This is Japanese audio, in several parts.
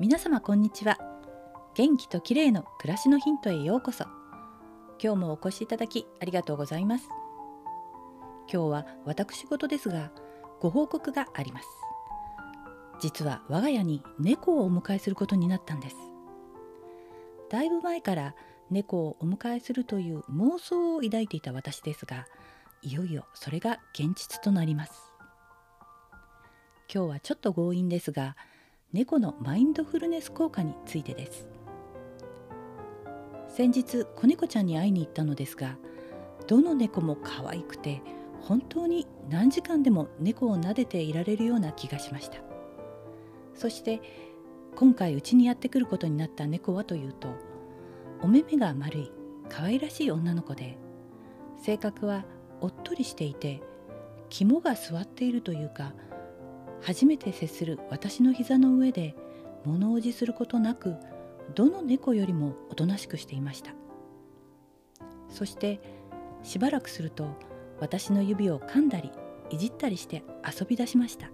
皆様こんにちは。元気と綺麗の暮らしのヒントへようこそ。今日もお越しいただきありがとうございます。今日は私事ですがご報告があります。実は我が家に猫をお迎えすることになったんです。だいぶ前から猫をお迎えするという妄想を抱いていた私ですがいよいよそれが現実となります。今日はちょっと強引ですが猫のマインドフルネス効果についてです。先日子猫ちゃんに会いに行ったのですがどの猫も可愛くて本当に何時間でも猫を撫でていられるような気がしました。そして今回うちにやってくることになった猫はというとお目目が丸い可愛らしい女の子で性格はおっとりしていて肝が据わっているというか初めて接する私の膝の上で物おじすることなくどの猫よりもおとなしくしていました。そしてしばらくすると私の指を噛んだりいじったりして遊び出しました。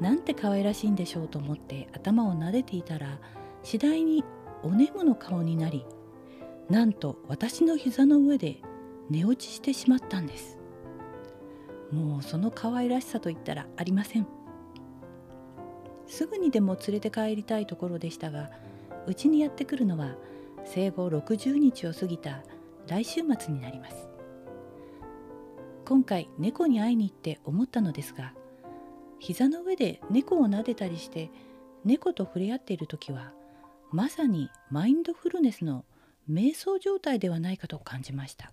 なんて可愛らしいんでしょうと思って頭を撫でていたら次第にお眠の顔になりなんと私の膝の上で寝落ちしてしまったんです。もうその可愛らしさといったらありません。すぐにでも連れて帰りたいところでしたがうちにやってくるのは生後60日を過ぎた来週末になります。今回猫に会いに行って思ったのですが膝の上で猫を撫でたりして猫と触れ合っている時はまさにマインドフルネスの瞑想状態ではないかと感じました。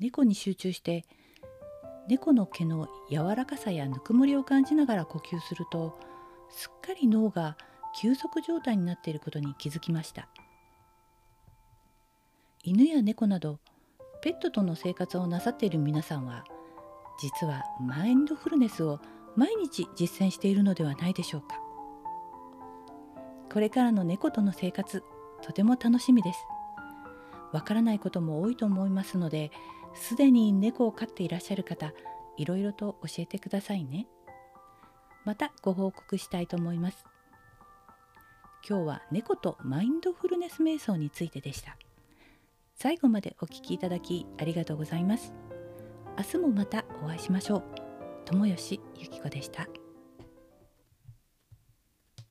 猫に集中して猫の毛の柔らかさやぬくもりを感じながら呼吸するとすっかり脳が休息状態になっていることに気づきました。犬や猫などペットとの生活をなさっている皆さんは実はマインドフルネスを毎日実践しているのではないでしょうか。これからの猫との生活とても楽しみです。わからないことも多いと思いますのですでに猫を飼っていらっしゃる方いろいろと教えてくださいね。またご報告したいと思います。今日は猫とマインドフルネス瞑想についてでした。最後までお聞きいただきありがとうございます。明日もまたお会いしましょう。友吉ゆき子でした。